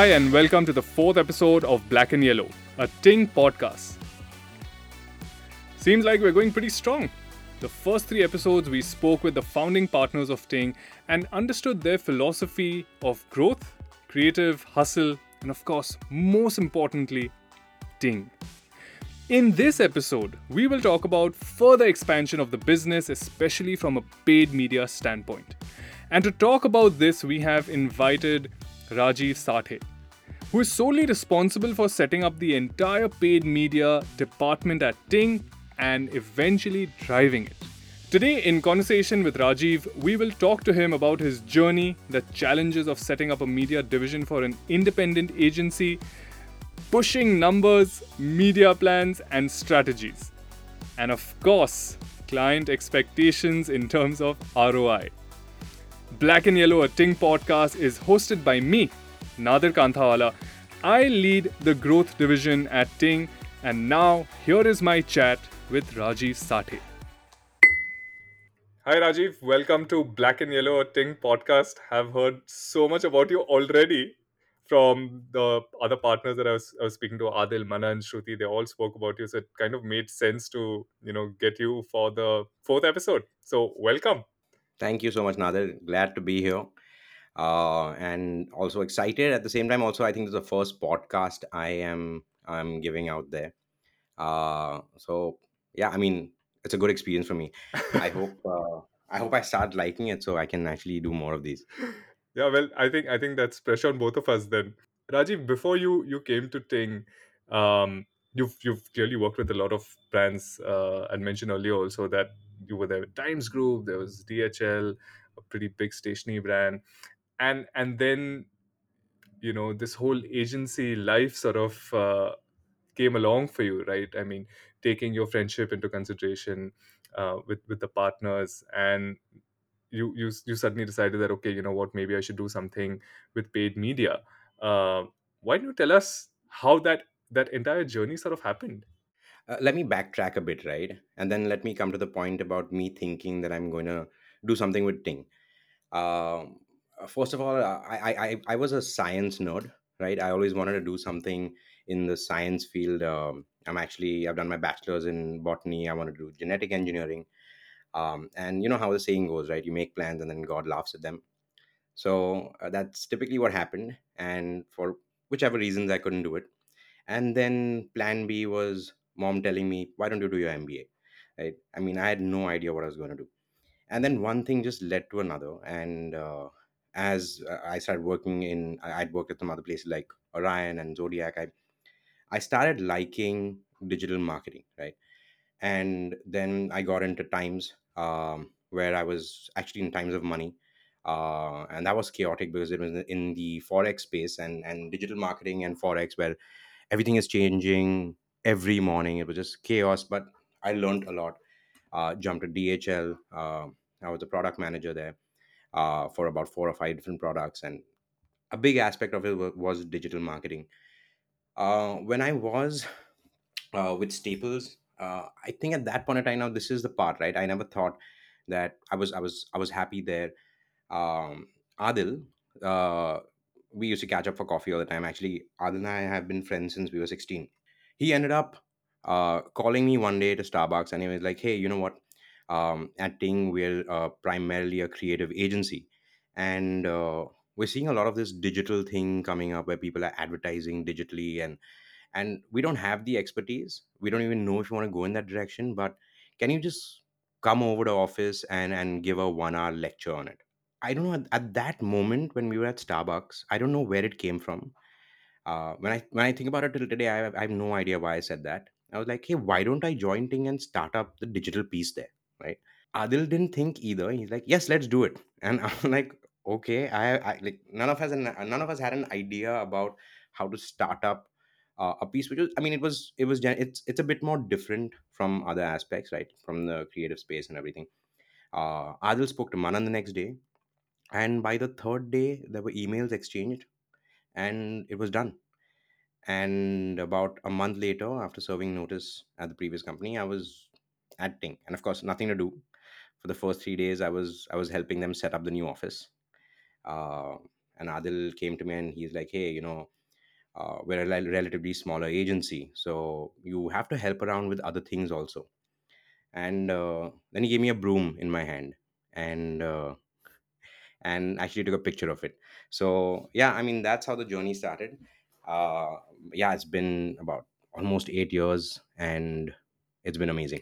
Hi, and welcome to the fourth episode of Black and Yellow, a Ting podcast. Seems like we're going pretty strong. The first three episodes, we spoke with the founding partners of Ting and understood their philosophy of growth, creative hustle, and of course, most importantly, Ting. In this episode, we will talk about further expansion of the business, especially from a paid media standpoint. And to talk about this, we have invited Rajiv Sathe, who is solely responsible for setting up the entire paid media department at Ting and eventually driving it. Today, in conversation with Rajiv, we will talk to him about his journey, the challenges of setting up a media division for an independent agency, pushing numbers, media plans, and strategies. And of course, client expectations in terms of ROI. Black and Yellow, a Ting podcast, is hosted by me, Nadir Kanthawala. I lead the growth division at Ting, and now here is my chat with Rajiv Sathe. Hi Rajiv, welcome to Black and Yellow, a Ting podcast. Have heard so much about you already from the other partners that I was, I was speaking to, Adil, Manan, and Shruti. They all spoke about you, so it kind of made sense to you know get you for the fourth episode. So welcome. Thank you so much, Nadir. Glad to be here. Uh, and also excited at the same time. Also, I think this is the first podcast I am I'm giving out there. Uh, so yeah, I mean, it's a good experience for me. I hope uh, I hope I start liking it so I can actually do more of these. Yeah, well, I think I think that's pressure on both of us then. Rajiv, before you you came to Ting, um, you've you've clearly worked with a lot of brands. Uh, I mentioned earlier also that you were there with Times Group. There was DHL, a pretty big stationery brand, and and then you know this whole agency life sort of uh, came along for you, right? I mean, taking your friendship into consideration uh, with with the partners and you you you suddenly decided that okay you know what maybe i should do something with paid media uh, why don't you tell us how that that entire journey sort of happened Uh, let me backtrack a bit, right? And then let me come to the point about me thinking that I'm going to do something with Ting. Um, first of all, uh, I, I I I was a science nerd, right? I always wanted to do something in the science field. Um, I'm actually I've done my bachelor's in botany. I want to do genetic engineering. Um, and you know how the saying goes, right? You make plans and then God laughs at them. So uh, that's typically what happened. And for whichever reasons, I couldn't do it. And then plan B was mom telling me, why don't you do your MBA? Right? I mean, I had no idea what I was going to do. And then one thing just led to another. And uh, as uh, I started working in, I'd worked at some other places like Orion and Zodiac. I, I started liking digital marketing, right? and then I got into times um, where I was actually in times of money, uh, and that was chaotic because it was in the forex space and and digital marketing and forex where everything is changing every morning. It was just chaos, but I learned a lot. Uh, jumped to DHL. Uh, I was a product manager there uh, for about four or five different products, and a big aspect of it wa- was digital marketing. Uh, when I was uh, with Staples, uh, I think at that point in time, now this is the part, right? I never thought that I was, I was, I was happy there. Um, Adil, uh, we used to catch up for coffee all the time. Actually, Adil and I have been friends since we were 16. He ended up uh, calling me one day to Starbucks and he was like, hey, you know what? Um, at Ting, we're uh, primarily a creative agency. And uh, we're seeing a lot of this digital thing coming up where people are advertising digitally and and we don't have the expertise. We don't even know if you want to go in that direction but can you just come over to office and and give a one hour lecture on it? I don't know at, at that moment when we were at starbucks i don't know where it came from. Uh, when i when i think about it till today I have, I have no idea why i said that. I was like hey why don't i join ting and start up the digital piece there right? Adil didn't think either. He's like yes let's do it. And i'm like okay i, I like none of us none of us had an idea about how to start up uh, a piece which was i mean it was it was gen- it's it's a bit more different from other aspects right? From the creative space and everything. Uh adil spoke to manan the next day and by the third day there were emails exchanged and it was done. And about a month later after serving notice at the previous company i was at ting and of course nothing to do for the first three days i was i was helping them set up the new office uh, and Adil came to me and he's like, "Hey, you know, uh, we're a rel- relatively smaller agency, so you have to help around with other things also." And uh, then he gave me a broom in my hand, and uh, and actually took a picture of it. So yeah, I mean that's how the journey started. Uh, yeah, it's been about almost eight years, and it's been amazing.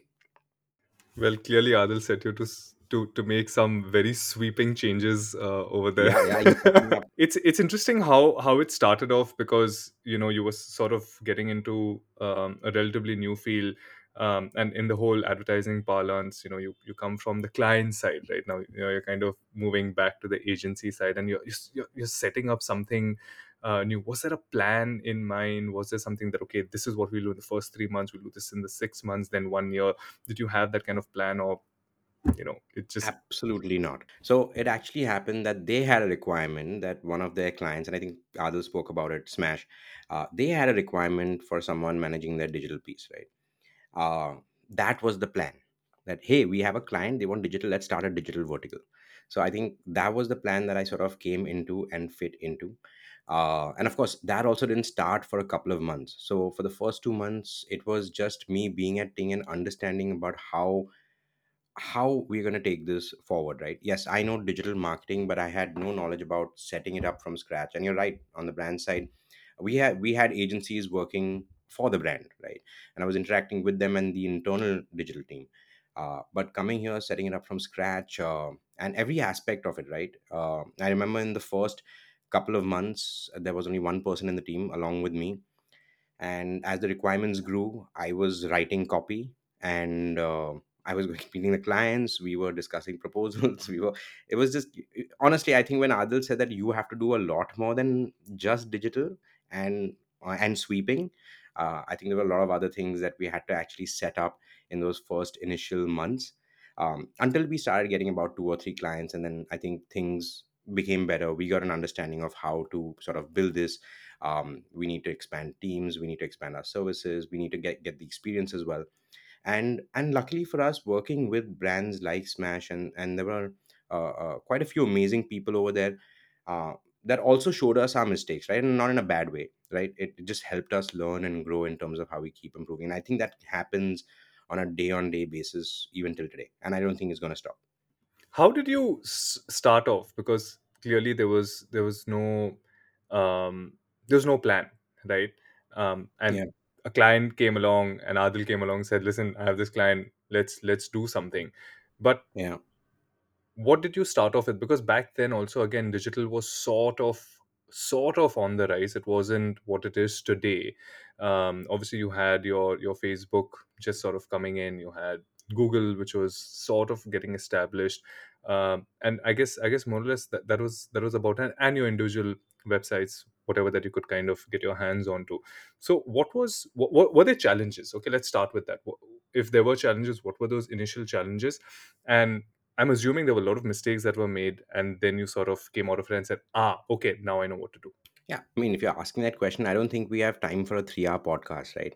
Well, clearly Adil set you to s- to to make some very sweeping changes uh, over there. Yeah, yeah, set it's it's interesting how how it started off because you know you were sort of getting into um, a relatively new field. Um, and in the whole advertising parlance, you know, you, you come from the client side right now. You know, you're kind of moving back to the agency side, and you're you're, you're setting up something uh, new. Was there a plan in mind? Was there something that okay, this is what we'll do in the first three months, we'll do this in the six months, then one year? did you have that kind of plan or you know it just Absolutely not. So it actually happened that they had a requirement that one of their clients, and I think Adil spoke about it, Smash, uh, they had a requirement for someone managing their digital piece, right? uh, that was the plan that hey we have a client they want digital let's start a digital vertical so i think that was the plan that i sort of came into and fit into uh, and of course that also didn't start for a couple of months. So for the first two months it was just me being at ting and understanding about how how we're going to take this forward right? Yes i know digital marketing but i had no knowledge about setting it up from scratch. And you're right on the brand side we had we had agencies working for the brand right? And i was interacting with them and the internal digital team. Uh, but coming here setting it up from scratch uh, and every aspect of it right? Uh, i remember in the first couple of months there was only one person in the team along with me. And as the requirements grew i was writing copy and uh, i was meeting the clients we were discussing proposals we were it was just honestly i think when adil said that you have to do a lot more than just digital and uh, and sweeping uh, i think there were a lot of other things that we had to actually set up in those first initial months. Um, until we started getting about two or three clients and then i think things became better we got an understanding of how to sort of build this um, we need to expand teams we need to expand our services we need to get get the experience as well. And and luckily for us working with brands like smash and and there were uh, uh, quite a few amazing people over there uh, that also showed us our mistakes right? And not in a bad way right? It just helped us learn and grow in terms of how we keep improving. And i think that happens on a day on day basis even till today. And i don't think it's going to stop how did you s- start off? Because clearly there was there was no um there was no plan right? Um and yeah. a client came along and adil came along said listen i have this client. Let's let's do something. But yeah. what did you start off with? Because back then also again digital was sort of sort of on the rise. It wasn't what it is today. Um, obviously you had your your facebook just sort of coming in. You had google which was sort of getting established um, and i guess i guess more or less that, that was that was about an, and your individual websites whatever that you could kind of get your hands onto so what was what, what were there challenges okay let's start with that if there were challenges what were those initial challenges and I'm assuming there were a lot of mistakes that were made, and then you sort of came out of it and said, "Ah, okay, now I know what to do." Yeah, I mean, if you're asking that question, I don't think we have time for a three-hour podcast, right?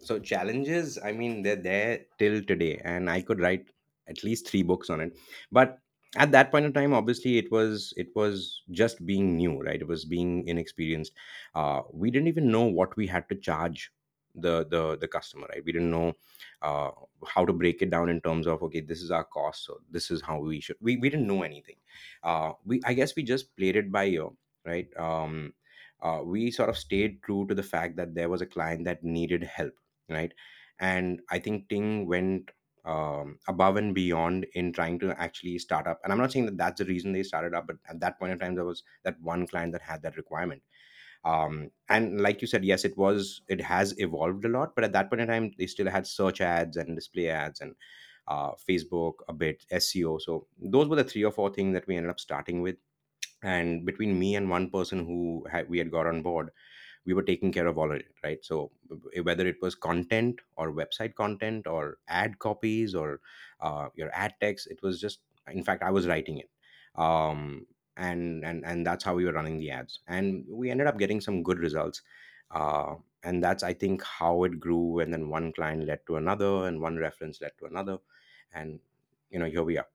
So challenges, I mean, they're there till today, and I could write at least three books on it. But at that point in time, obviously, it was it was just being new, right? It was being inexperienced. Uh, we didn't even know what we had to charge the the the customer, right? We didn't know uh, how to break it down in terms of okay, this is our cost, so this is how we should. We we didn't know anything. Uh, we I guess we just played it by ear right? Um, uh, we sort of stayed true to the fact that there was a client that needed help, right? And I think Ting went um, above and beyond in trying to actually start up. And I'm not saying that that's the reason they started up, but at that point in time, there was that one client that had that requirement. Um, and like you said, yes, it was, it has evolved a lot, but at that point in time, they still had search ads and display ads and uh, Facebook, a bit SEO. So those were the three or four things that we ended up starting with and between me and one person who we had got on board we were taking care of all of it right? So w- whether it was content or website content or ad copies or uh, your ad text it was just in fact i was writing it. Um, and and and that's how we were running the ads. And we ended up getting some good results uh, and that's i think how it grew and then one client led to another and one reference led to another and you know here we are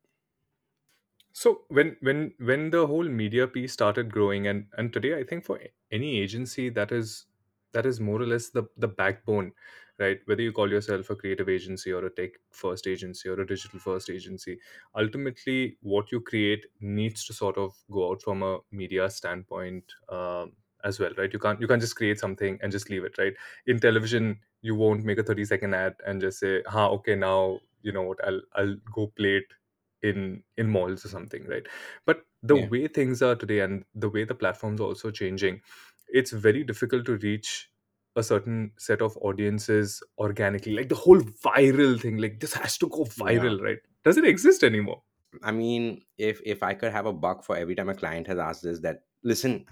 So when when when the whole media piece started growing and and today I think for any agency that is that is more or less the the backbone, right? Whether you call yourself a creative agency or a tech first agency or a digital first agency, ultimately what you create needs to sort of go out from a media standpoint um, as well, right? You can't you can't just create something and just leave it, right? In television, you won't make a 30 second ad and just say, "Ha, okay, now you know what? I'll I'll go play it in in malls or something right but the Yeah. way things are today and the way the platforms are also changing it's very difficult to reach a certain set of audiences organically like the whole viral thing like this has to go Yeah. viral right does it exist anymore I mean, if if I could have a buck for every time a client has asked this, that listen,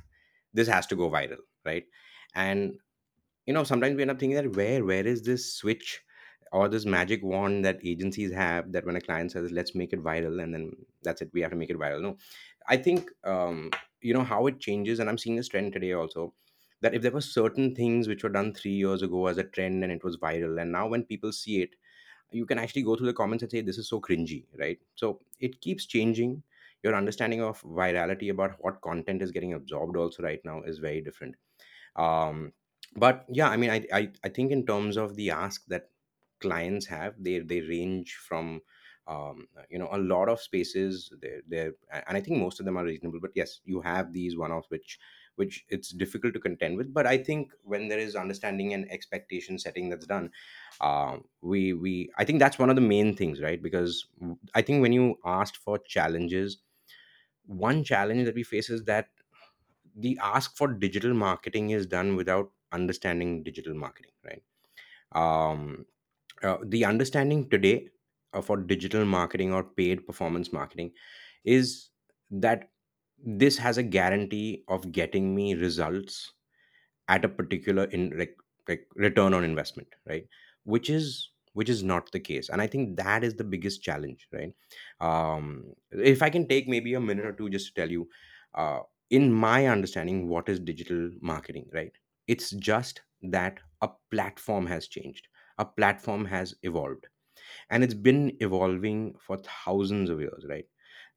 this has to go viral, right? And you know, sometimes we end up thinking that where where is this switch or this magic wand that agencies have that when a client says let's make it viral and then that's it, we have to make it viral. No, I think um, you know how it changes, and I'm seeing this trend today also. That if there were certain things which were done three years ago as a trend and it was viral, and now when people see it, you can actually go through the comments and say this is so cringy right so it keeps changing your understanding of virality about what content is getting absorbed also right now is very different um but yeah i mean i i, I think in terms of the ask that clients have they they range from um, you know a lot of spaces they're, they're and i think most of them are reasonable but yes you have these one-offs which which it's difficult to contend with but i think when there is understanding and expectation setting that's done um, we we i think that's one of the main things right? Because i think when you asked for challenges one challenge that we face is that the ask for digital marketing is done without understanding digital marketing right? Um, uh, the understanding today uh, for digital marketing or paid performance marketing is that this has a guarantee of getting me results at a particular in like like return on investment right? Which is which is not the case. And i think that is the biggest challenge right? Um if i can take maybe a minute or two just to tell you uh in my understanding what is digital marketing right? It's just that a platform has changed a platform has evolved. And it's been evolving for thousands of years right?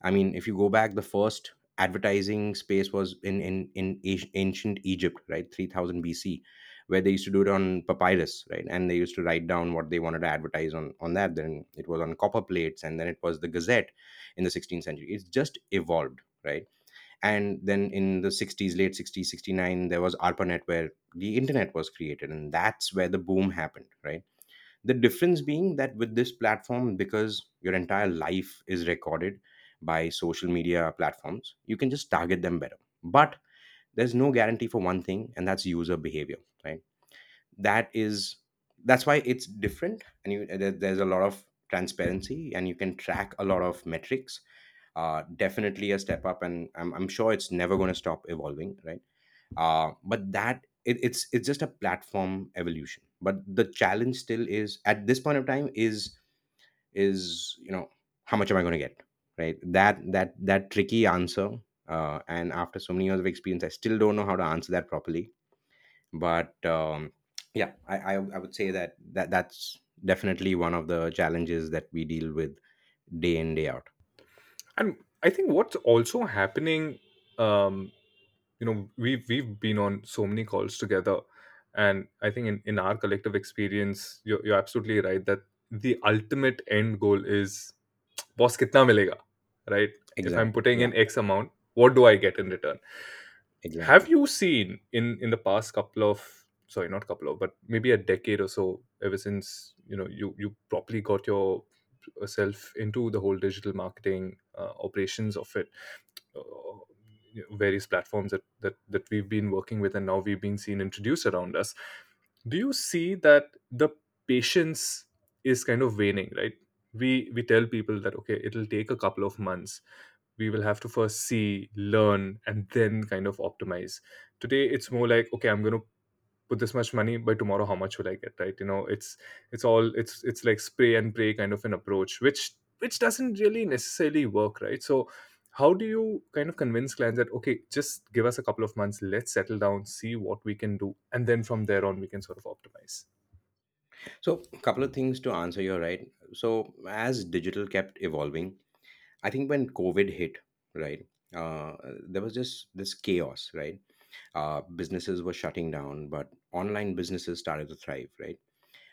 I mean if you go back the first advertising space was in in in Ancient egypt right? 3000 bc where they used to do it on papyrus right? And they used to write down what they wanted to advertise on on that. Then it was on copper plates and then it was the gazette in the 16th century. It's just evolved right? And then in the 60s late 60s 69 there was arpanet where the internet was created and that's where the boom happened right the difference being that with this platform, because your entire life is recorded by social media platforms, you can just target them better. But there's no guarantee for one thing, and that's user behavior, right? That is that's why it's different, and you, there- there's a lot of transparency, and you can track a lot of metrics. Uh, definitely a step up, and I'm, I'm sure it's never going to stop evolving, right? uh, but that it, it's it's just a platform evolution but the challenge still is at this point of time is is you know how much am i going to get right? That that that tricky answer uh, and after so many years of experience i still don't know how to answer that properly. But um, yeah I, I i would say that that that's definitely one of the challenges that we deal with day in day out. And i think what's also happening um you know we've we've been on so many calls together. And i think in, in our collective experience you're, you're absolutely right that the ultimate end goal is boss kitna milega? Right? If i'm exactly. putting yeah. In x amount what do i get in return? Have exactly you seen in in the past couple of sorry not couple of but maybe a decade or so ever since you know you you properly got your yourself into the whole digital marketing uh, operations of it uh, various platforms that, that that we've been working with and now we've been seen introduced around us do you see that the patience is kind of waning right? We we tell people that okay it'll take a couple of months. We will have to first see learn and then kind of optimize. Today it's more like okay i'm going to put this much money by tomorrow how much will i get right? You know it's it's all it's it's like spray and pray kind of an approach which which doesn't really necessarily work right? So how do you kind of convince clients that okay just give us a couple of months let's settle down see what we can do and then from there on we can sort of optimize so a couple of things to answer you right so as digital kept evolving I think when COVID hit, right, uh, there was just this chaos, right? Uh, businesses were shutting down, but online businesses started to thrive, right?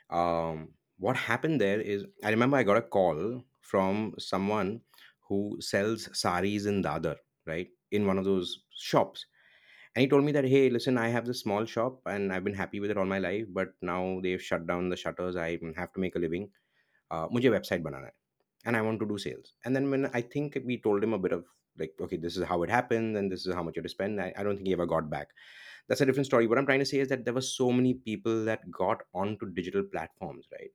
Um, what happened there is, I remember I got a call from someone who sells saris in Dadar, right? In one of those shops. And he told me that, hey, listen, I have this small shop and I've been happy with it all my life, but now they've shut down the shutters. I have to make a living. Uh, मुझे website banana and I want to do sales. And then when I think we told him a bit of like, okay, this is how it happened and this is how much you have to spend, I, I don't think he ever got back. That's a different story. What I'm trying to say is that there were so many people that got onto digital platforms, right?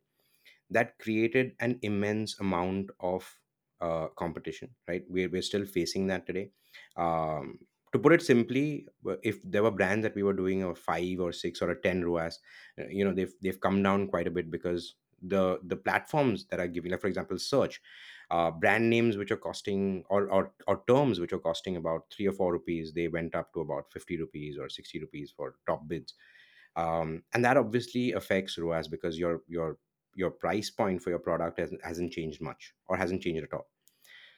That created an immense amount of uh, competition, right? We're, we're still facing that today. Um, to put it simply, if there were brands that we were doing a five or six or a 10 ROAS, uh, you know, they've, they've come down quite a bit because the the platforms that are giving like for example search uh, brand names which are costing or, or or terms which are costing about three or four rupees they went up to about 50 rupees or 60 rupees for top bids um, and that obviously affects ROAS because your your your price point for your product hasn't, hasn't changed much or hasn't changed at all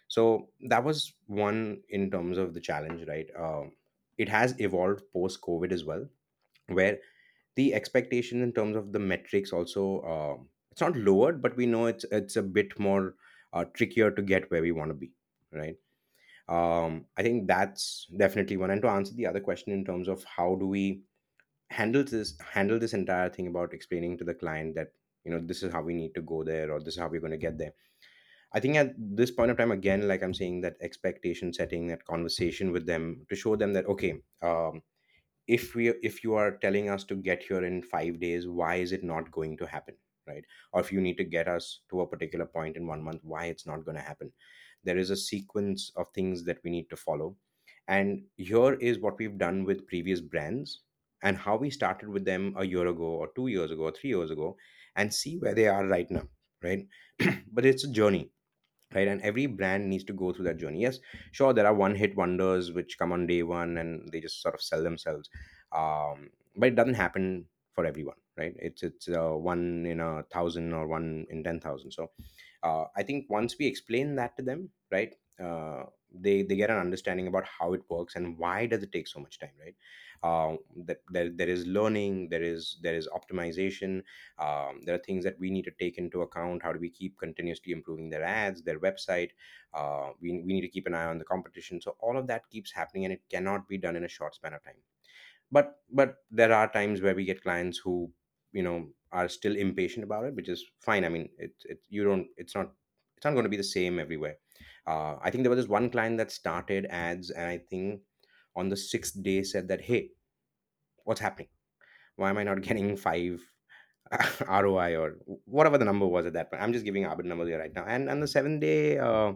so that was one in terms of the challenge right? Um, it has evolved post covid as well where the expectation in terms of the metrics also uh, it's not lowered but we know it's it's a bit more uh, trickier to get where we want to be right? Um, i think that's definitely one. And to answer the other question in terms of how do we handle this handle this entire thing about explaining to the client that you know this is how we need to go there or this is how we're going to get there i think at this point of time again like i'm saying that expectation setting that conversation with them to show them that okay um, if we if you are telling us to get here in 5 days why is it not going to happen right? Or if you need to get us to a particular point in one month why it's not going to happen? There is a sequence of things that we need to follow. And here is what we've done with previous brands and how we started with them a year ago or 2 years ago or 3 years ago and see where they are right now right? But it's a journey right? And every brand needs to go through that journey. Yes sure there are one hit wonders which come on day one and they just sort of sell themselves um, but it doesn't happen for everyone right? It's it's uh, one in a thousand or one in 10000 so uh, i think once we explain that to them right uh, they they get an understanding about how it works and why does it take so much time right? Uh, that there, there is learning there is there is optimization um, there are things that we need to take into account how do we keep continuously improving their ads their website uh, we, we need to keep an eye on the competition. So all of that keeps happening and it cannot be done in a short span of time. But but there are times where we get clients who you know are still impatient about it which is fine. I mean it, it you don't it's not it's not going to be the same everywhere uh, i think there was this one client that started ads and i think on the sixth day said that hey what's happening? Why am i not getting five roi or whatever the number was at that point? I'm just giving arbit numbers here right now. And on the seventh day uh,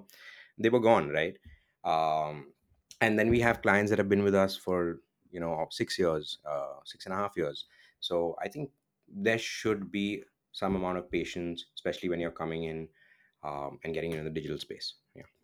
they were gone right? Um, and then we have clients that have been with us for you know six years uh, six and a half years. So i think there should be some amount of patience especially when you're coming in um, and getting into the digital space. Yeah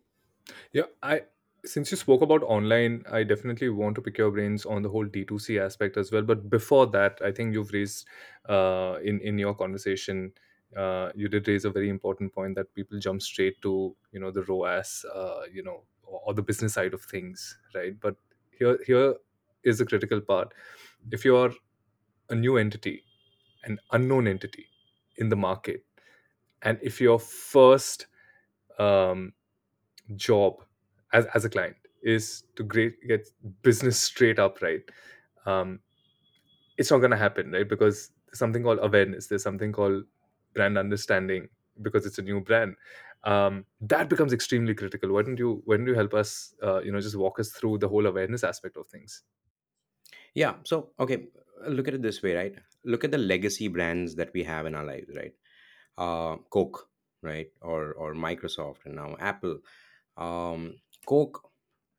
Yeah, I since you spoke about online, I definitely want to pick your brains on the whole D2C aspect as well. But before that, I think you've raised uh, in in your conversation, uh, you did raise a very important point that people jump straight to you know the ROAS, uh, you know, or, or the business side of things, right? But here here is the critical part. If you are a new entity, an unknown entity in the market, and if your first um, job as, as a client is to great get business straight up right? Um, it's not going to happen right? Because there's something called awareness there's something called brand understanding because it's a new brand. Um, that becomes extremely critical. Why don't you why don't you help us uh, you know just walk us through the whole awareness aspect of things? Yeah so okay look at it this way right? Look at the legacy brands that we have in our lives right? Uh, coke right? Or or microsoft and now apple um, coke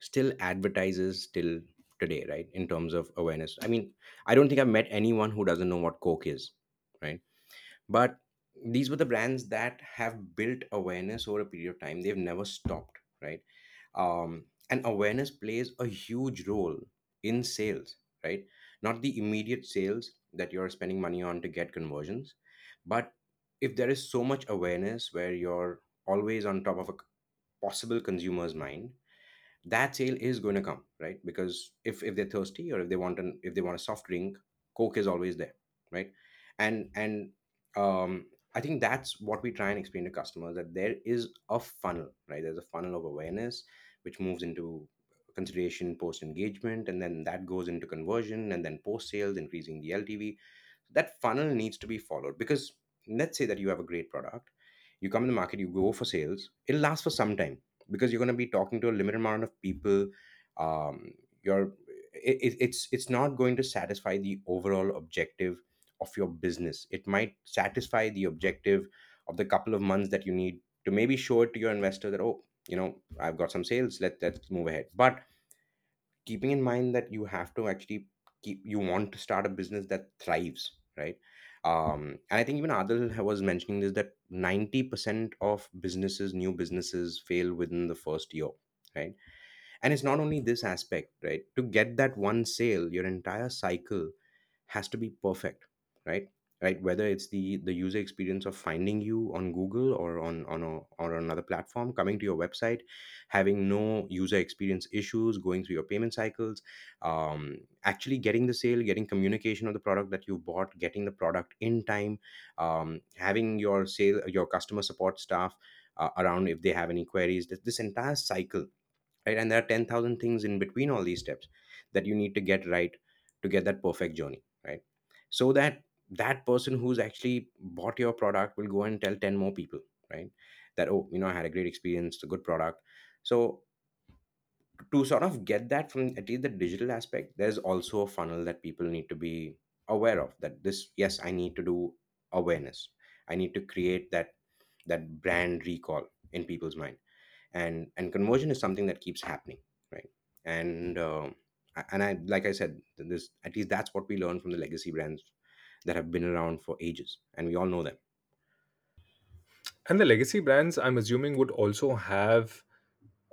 still advertises till today right in terms of awareness. I mean i don't think i've met anyone who doesn't know what coke is right? But these were the brands that have built awareness over a period of time. They've never stopped right? Um, and awareness plays a huge role in sales right? Not the immediate sales that you're spending money on to get conversions but if there is so much awareness where you're always on top of a possible consumer's mind that sale is going to come right? Because if if they're thirsty or if they want an if they want a soft drink coke is always there right? And and um i think that's what we try and explain to customers that there is a funnel right? There's a funnel of awareness which moves into consideration post engagement and then that goes into conversion and then post sales increasing the ltv that funnel needs to be followed because let's say that you have a great product you come in the market you go for sales it'll last for some time because you're going to be talking to a limited amount of people um, you're it, it- it's it's not going to satisfy the overall objective of your business. It might satisfy the objective of the couple of months that you need to maybe show it to your investor that oh you know i've got some sales let, let's move ahead. But keeping in mind that you have to actually keep you want to start a business that thrives right um, and i think even adil was mentioning this that 90% of businesses new businesses fail within the first year right? And it's not only this aspect right? To get that one sale your entire cycle has to be perfect right right? Whether it's the the user experience of finding you on google or on on a, or another platform coming to your website having no user experience issues going through your payment cycles um, actually getting the sale getting communication of the product that you bought getting the product in time um, having your sale your customer support staff uh, around if they have any queries this, this entire cycle right? And there are 10000 things in between all these steps that you need to get right to get that perfect journey right? So that that person who's actually bought your product will go and tell 10 more people right? That oh you know i had a great experience it's a good product. So to sort of get that from at least the digital aspect there's also a funnel that people need to be aware of that this yes i need to do awareness. I need to create that that brand recall in people's mind. And and conversion is something that keeps happening right? And um, and i like i said this at least that's what we learned from the legacy brands that have been around for ages and we all know them And the legacy brands, I'm assuming, would also have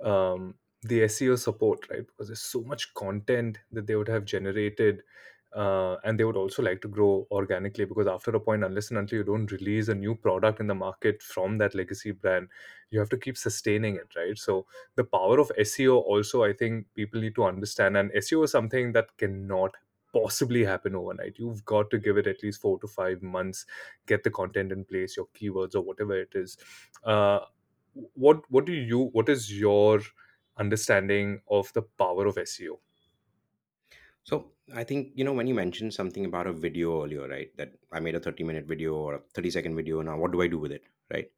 um, the SEO support, right? Because there's so much content that they would have generated. Uh, and they would also like to grow organically because after a point, unless and until you don't release a new product in the market from that legacy brand, you have to keep sustaining it, right? So the power of SEO also, I think people need to understand. And SEO is something that cannot possibly happen overnight. You've got to give it at least four to five months, get the content in place, your keywords or whatever it is. Uh, what what do you what is your understanding of the power of SEO? so i think you know when you mentioned something about a video earlier right that i made a 30 minute video or a 30 second video now what do i do with it right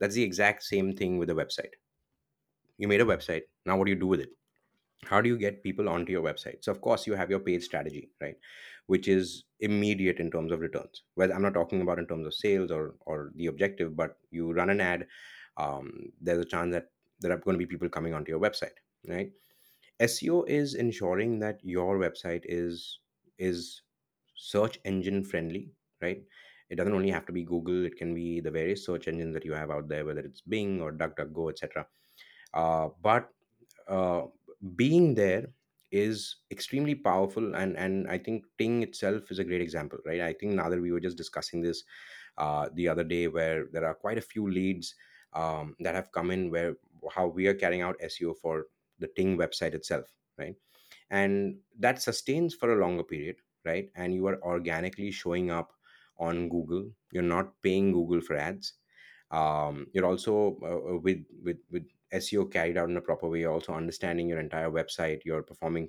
that's the exact same thing with a website you made a website now what do you do with it how do you get people onto your website? So of course you have your paid strategy right? Which is immediate in terms of returns. Well i'm not talking about in terms of sales or or the objective but you run an ad um, there's a chance that there are going to be people coming onto your website right? Seo is ensuring that your website is is search engine friendly right? It doesn't only have to be google it can be the various search engines that you have out there whether it's bing or duckduckgo etc uh, but uh, being there is extremely powerful and and i think ting itself is a great example right? I think that we were just discussing this uh, the other day where there are quite a few leads um, that have come in where how we are carrying out seo for the ting website itself right? And that sustains for a longer period right? And you are organically showing up on google. You're not paying google for ads. Um, you're also uh, uh, with with with SEO carried out in a proper way. Also understanding your entire website. You're performing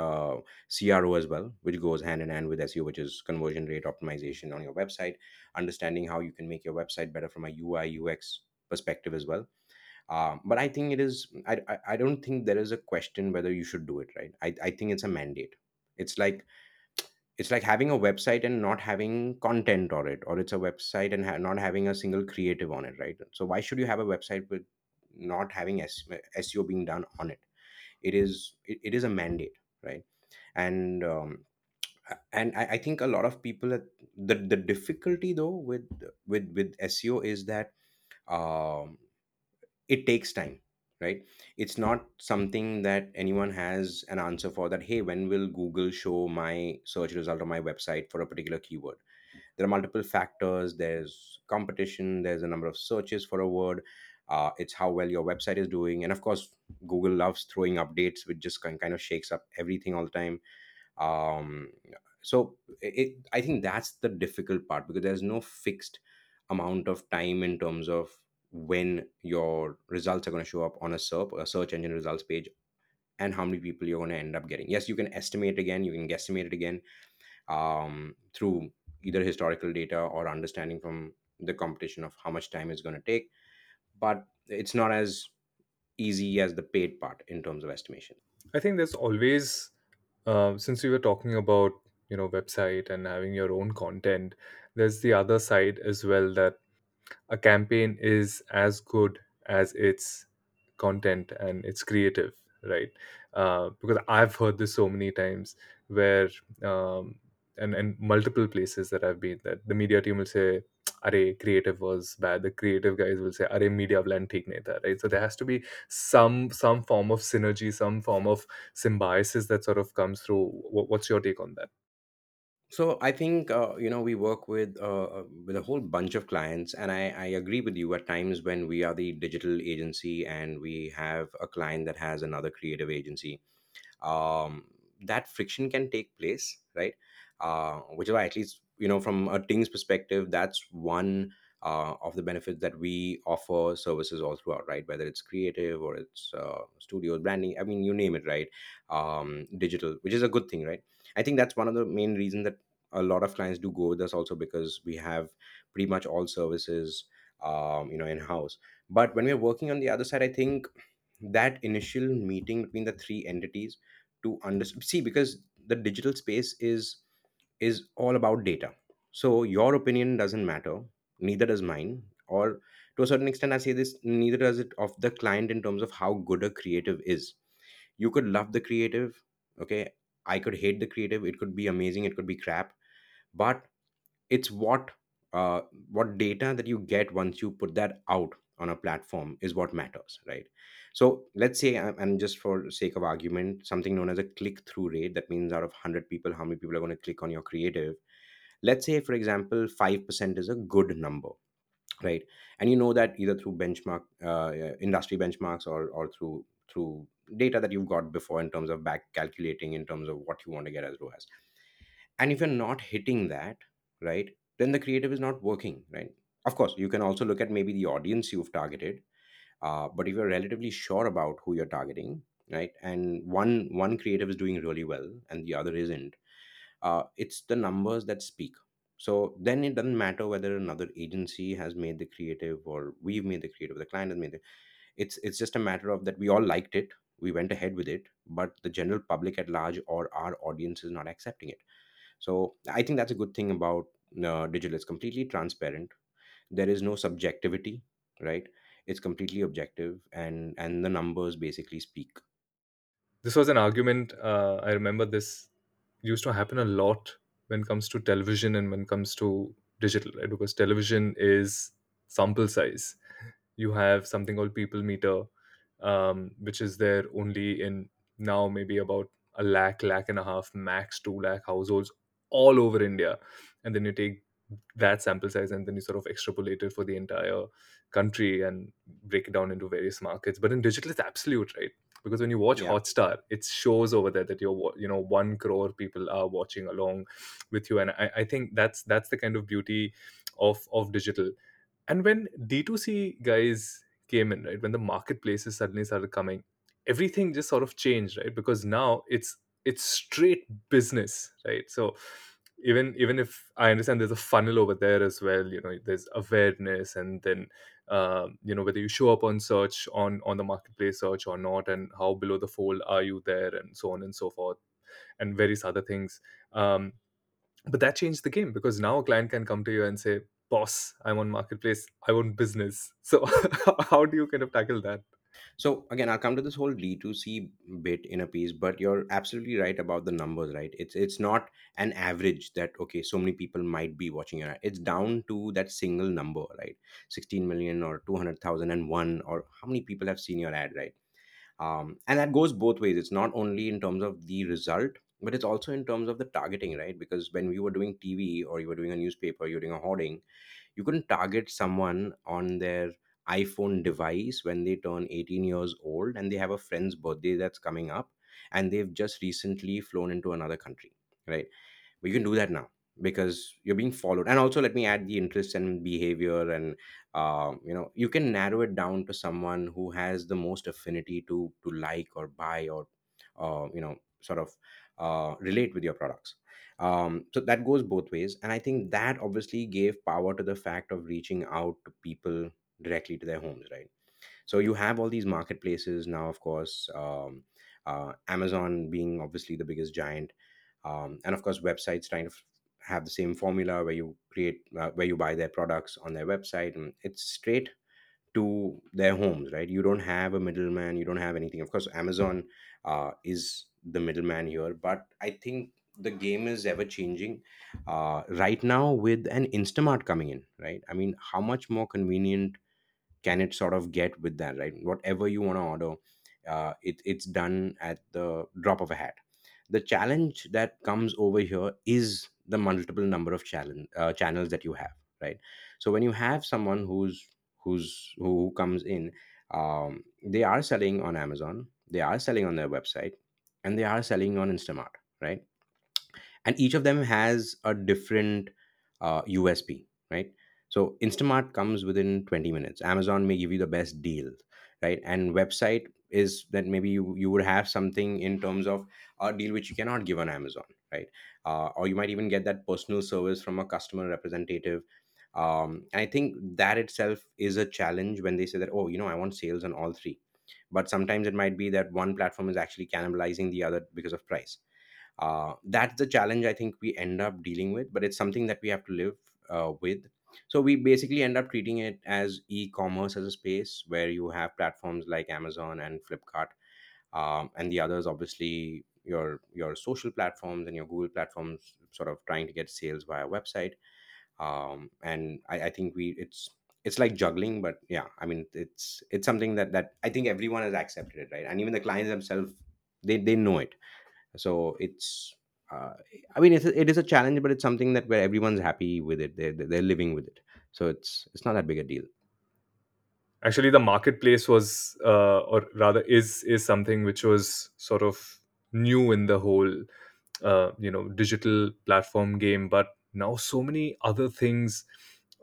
uh, CRO as well, which goes hand in hand with SEO, which is conversion rate optimization on your website. Understanding how you can make your website better from a UI UX perspective as well. Um, but I think it is. I, I I don't think there is a question whether you should do it. Right. I I think it's a mandate. It's like it's like having a website and not having content on it or it's a website and ha- not having a single creative on it right so why should you have a website with not having seo being done on it. It is it, it is a mandate right? And um, and I, I think a lot of people the the difficulty though with with with seo is that um it takes time right? It's not something that anyone has an answer for that hey when will google show my search result on my website for a particular keyword? There are multiple factors. There's competition. There's a number of searches for a word uh, it's how well your website is doing. And of course google loves throwing updates which just kind of shakes up everything all the time. Um, so it, i think that's the difficult part because there's no fixed amount of time in terms of when your results are going to show up on a SERP, a search engine results page, and how many people you're going to end up getting. Yes, you can estimate again, you can guesstimate it again um, through either historical data or understanding from the competition of how much time it's going to take, but it's not as easy as the paid part in terms of estimation. I think there's always, uh, since we were talking about you know website and having your own content, there's the other side as well that a campaign is as good as its content and it's creative, right? Uh, because I've heard this so many times where um, and and multiple places that I've been that the media team will say, "Arey, creative was bad." The creative guys will say, "Arey, media plan theek nahi tha," right? So there has to be some some form of synergy, some form of symbiosis that sort of comes through. What's your take on that? So I think uh, you know we work with uh, uh, with a whole bunch of clients, and I, I agree with you. At times when we are the digital agency and we have a client that has another creative agency, um, that friction can take place, right? Uh, which is why, at least, you know, from a Ting's perspective, that's one uh, of the benefits that we offer services all throughout, right? Whether it's creative or it's uh, studios, branding, I mean, you name it, right? Um, digital, which is a good thing, right? I think that's one of the main reasons that a lot of clients do go with us also because we have pretty much all services, um, you know, in house. But when we're working on the other side, I think that initial meeting between the three entities to understand see because the digital space is is all about data. So your opinion doesn't matter neither does mine or to a certain extent i say this neither does it of the client in terms of how good a creative is. You could love the creative okay? I could hate the creative it could be amazing it could be crap but it's what uh, what data that you get once you put that out on a platform is what matters right? So let's say and and just for sake of argument something known as a click through rate that means out of 100 people how many people are going to click on your creative? Let's say for example 5% is a good number right? And you know that either through benchmark uh, industry benchmarks or or through through data that you've got before in terms of back calculating in terms of what you want to get as ROAS and if you're not hitting that right then the creative is not working right of course you can also look at maybe the audience you've targeted uh, but if you're relatively sure about who you're targeting right and one one creative is doing really well and the other isn't uh, it's the numbers that speak so then it doesn't matter whether another agency has made the creative or we've made the creative the client has made it it's it's just a matter of that we all liked it we went ahead with it but the general public at large or our audience is not accepting it so I think that's a good thing about uh, digital. It's completely transparent. There is no subjectivity, right? It's completely objective, and and the numbers basically speak. This was an argument. Uh, I remember this used to happen a lot when it comes to television and when it comes to digital, right? Because television is sample size. You have something called people meter, um, which is there only in now maybe about a lakh, lakh and a half, max two lakh households all over India. And then you take that sample size and then you sort of extrapolate it for the entire country and break it down into various markets. But in digital, it's absolute, right? Because when you watch Yeah. Hotstar, it shows over there that you're, you know, one crore people are watching along with you, and I, I think that's that's the kind of beauty of of digital. And when D2C guys came in, right, when the marketplaces suddenly started coming, everything just sort of changed, right? Because now it's it's straight business, right? So even even if I understand there's a funnel over there as well, you know, there's awareness and then um, you know whether you show up on search on on the marketplace search or not and how below the fold are you there and so on and so forth and various other things. Um, but that changed the game because now a client can come to you and say boss i'm on marketplace. I want business. So how do you kind of tackle that So again, I'll come to this whole D2C bit in a piece, but you're absolutely right about the numbers, right? It's it's not an average that okay, so many people might be watching your ad. It's down to that single number, right? 16 million or 200,001 or how many people have seen your ad, right? um, and that goes both ways it's not only in terms of the result but it's also in terms of the targeting right because when we were doing tv or you were doing a newspaper you're doing a hoarding you couldn't target someone on their iphone device when they turn 18 years old and they have a friend's birthday that's coming up and they've just recently flown into another country right? But you can do that now because you're being followed. And also let me add the interest and behavior and uh, you know you can narrow it down to someone who has the most affinity to to like or buy or uh, you know sort of uh, relate with your products. Um, so that goes both ways. And i think that obviously gave power to the fact of reaching out to people directly to their homes right? So you have all these marketplaces now of course um, uh, amazon being obviously the biggest giant um, and of course websites trying to have the same formula where you create uh, where you buy their products on their website and it's straight to their homes right? You don't have a middleman you don't have anything. Of course amazon uh, is the middleman here but i think the game is ever changing uh, right now with an instamart coming in right? I mean how much more convenient can it sort of get with that right? Whatever you want to order uh, it, it's done at the drop of a hat. The challenge that comes over here is the multiple number of challenge, uh, channels that you have right? So when you have someone who's who's who comes in um, they are selling on amazon they are selling on their website and they are selling on instamart right? And each of them has a different uh, usp right so instamart comes within 20 minutes. Amazon may give you the best deal right? And website is that maybe you, you would have something in terms of a deal which you cannot give on amazon right? Uh, or you might even get that personal service from a customer representative. Um, and i think that itself is a challenge when they say that oh you know i want sales on all three. But sometimes it might be that one platform is actually cannibalizing the other because of price. Uh, that's the challenge i think we end up dealing with but it's something that we have to live uh, with so we basically end up treating it as e-commerce as a space where you have platforms like amazon and flipkart um, and the others obviously your your social platforms and your google platforms sort of trying to get sales via website. Um, and I, I think we it's it's like juggling but yeah i mean it's it's something that that i think everyone has accepted it right? And even the clients themselves they they know it. So it's uh, i mean it's a, it is a challenge but it's something that where everyone's happy with it. They're, they're living with it. So it's it's not that big a deal. Actually the marketplace was uh, or rather is is something which was sort of new in the whole uh, you know digital platform game. But now so many other things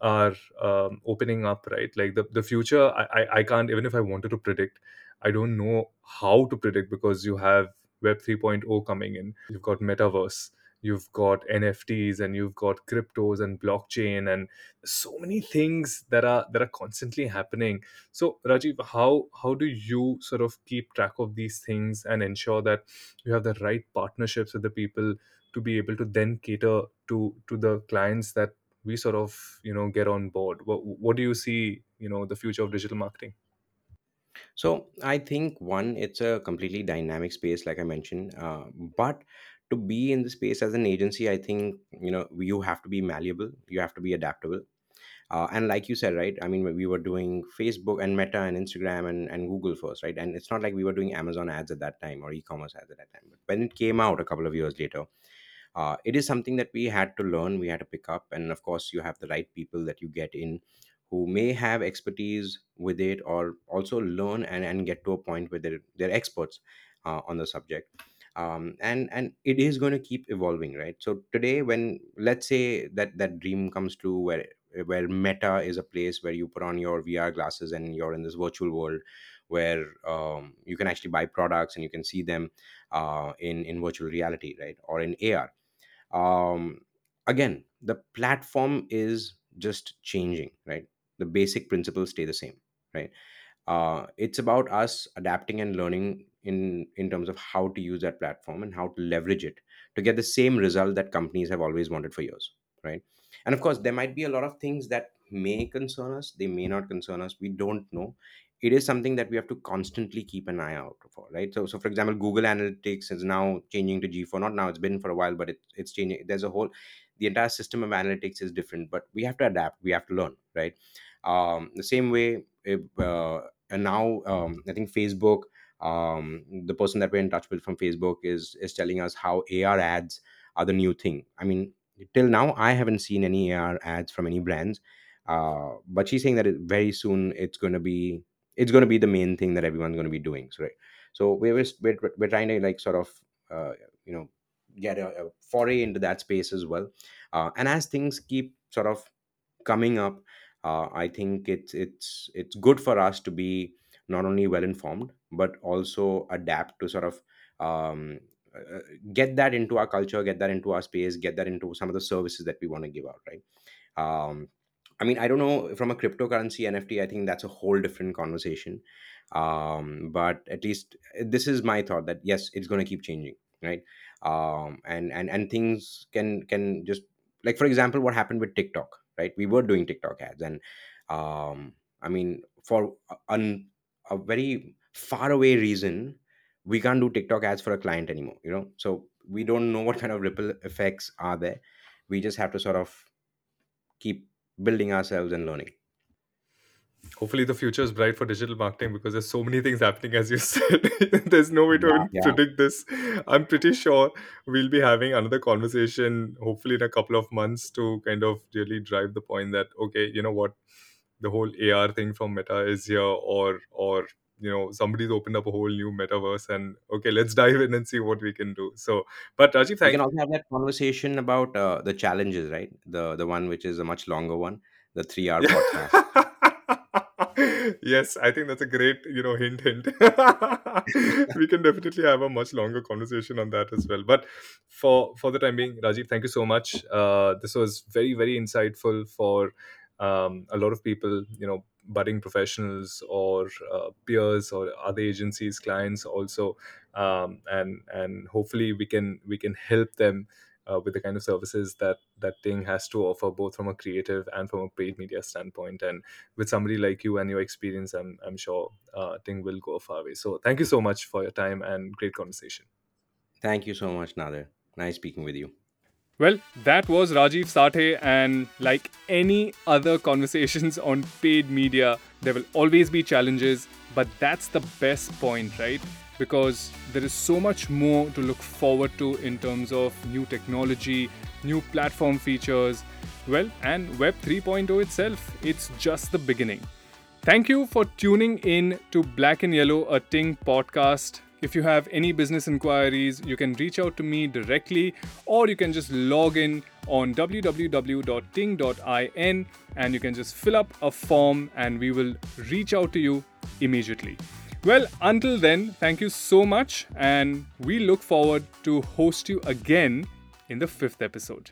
are um, opening up right? Like the, the future I, I i can't even if i wanted to predict i don't know how to predict because you have web 3.0 coming in. You've got metaverse you've got nfts and you've got cryptos and blockchain and so many things that are that are constantly happening. So rajiv how how do you sort of keep track of these things and ensure that you have the right partnerships with the people to be able to then cater to to the clients that we sort of you know get on board? What, what do you see you know the future of digital marketing so i think one it's a completely dynamic space like i mentioned uh, but to be in the space as an agency i think you know you have to be malleable you have to be adaptable. Uh, and like you said right i mean we were doing facebook and meta and instagram and, and google first right? And it's not like we were doing amazon ads at that time or e-commerce ads at that time but when it came out a couple of years later uh, it is something that we had to learn we had to pick up and of course you have the right people that you get in who may have expertise with it or also learn and, and get to a point where they're, they're experts uh, on the subject. Um, and and it is going to keep evolving right? So today when let's say that that dream comes true where where meta is a place where you put on your vr glasses and you're in this virtual world where um, you can actually buy products and you can see them uh, in in virtual reality right? Or in ar um, again the platform is just changing right the basic principles stay the same right? Uh, it's about us adapting and learning in in terms of how to use that platform and how to leverage it to get the same result that companies have always wanted for years right? And of course there might be a lot of things that may concern us they may not concern us we don't know. It is something that we have to constantly keep an eye out for right? So so for example google analytics is now changing to g4 not now it's been for a while but it, it's changing there's a whole the entire system of analytics is different but we have to adapt we have to learn right um, the same way if, uh, and now um, i think facebook um, the person that we're in touch with from facebook is is telling us how ar ads are the new thing. I mean till now i haven't seen any ar ads from any brands uh, but she's saying that it, very soon it's going to be it's going to be the main thing that everyone's going to be doing so right? So we're, we're, we're trying to like sort of uh, you know get a, a foray into that space as well. Uh, and as things keep sort of coming up uh, i think it's it's it's good for us to be not only well informed but also adapt to sort of um, uh, get that into our culture get that into our space get that into some of the services that we want to give out right um, I mean, I don't know from a cryptocurrency NFT. I think that's a whole different conversation. Um, but at least uh, this is my thought that yes, it's going to keep changing, right? Um, and and and things can can just like for example, what happened with TikTok, right? We were doing TikTok ads, and um, I mean, for an, a very far away reason, we can't do TikTok ads for a client anymore. You know, so we don't know what kind of ripple effects are there. We just have to sort of keep building ourselves and learning. Hopefully, the future is bright for digital marketing because there's so many things happening, as you said. there's no way to Yeah, yeah. predict this. I'm pretty sure we'll be having another conversation, hopefully, in a couple of months to kind of really drive the point that, okay, you know what, the whole AR thing from Meta is here, or, or, you know, somebody's opened up a whole new metaverse, and okay, let's dive in and see what we can do. So, but Rajiv, We thank can also have that conversation about uh, the challenges, right? The the one which is a much longer one, the three hour podcast. Yes, I think that's a great, you know, hint, hint. we can definitely have a much longer conversation on that as well. But for for the time being, Rajiv, thank you so much. Uh, this was very, very insightful for um, a lot of people, you know, budding professionals or uh, peers or other agencies, clients also, um, and and hopefully we can we can help them uh, with the kind of services that that Ting has to offer, both from a creative and from a paid media standpoint. And with somebody like you and your experience, I'm I'm sure uh, Ting will go a far way. So thank you so much for your time and great conversation. Thank you so much, Nadir. Nice speaking with you. Well, that was Rajiv Sathe, and like any other conversations on paid media, there will always be challenges, but that's the best point, right? Because there is so much more to look forward to in terms of new technology, new platform features, well, and Web 3.0 itself. It's just the beginning. Thank you for tuning in to Black and Yellow, a Ting podcast. If you have any business inquiries, you can reach out to me directly or you can just log in on www.ting.in and you can just fill up a form and we will reach out to you immediately. Well, until then, thank you so much and we look forward to host you again in the fifth episode.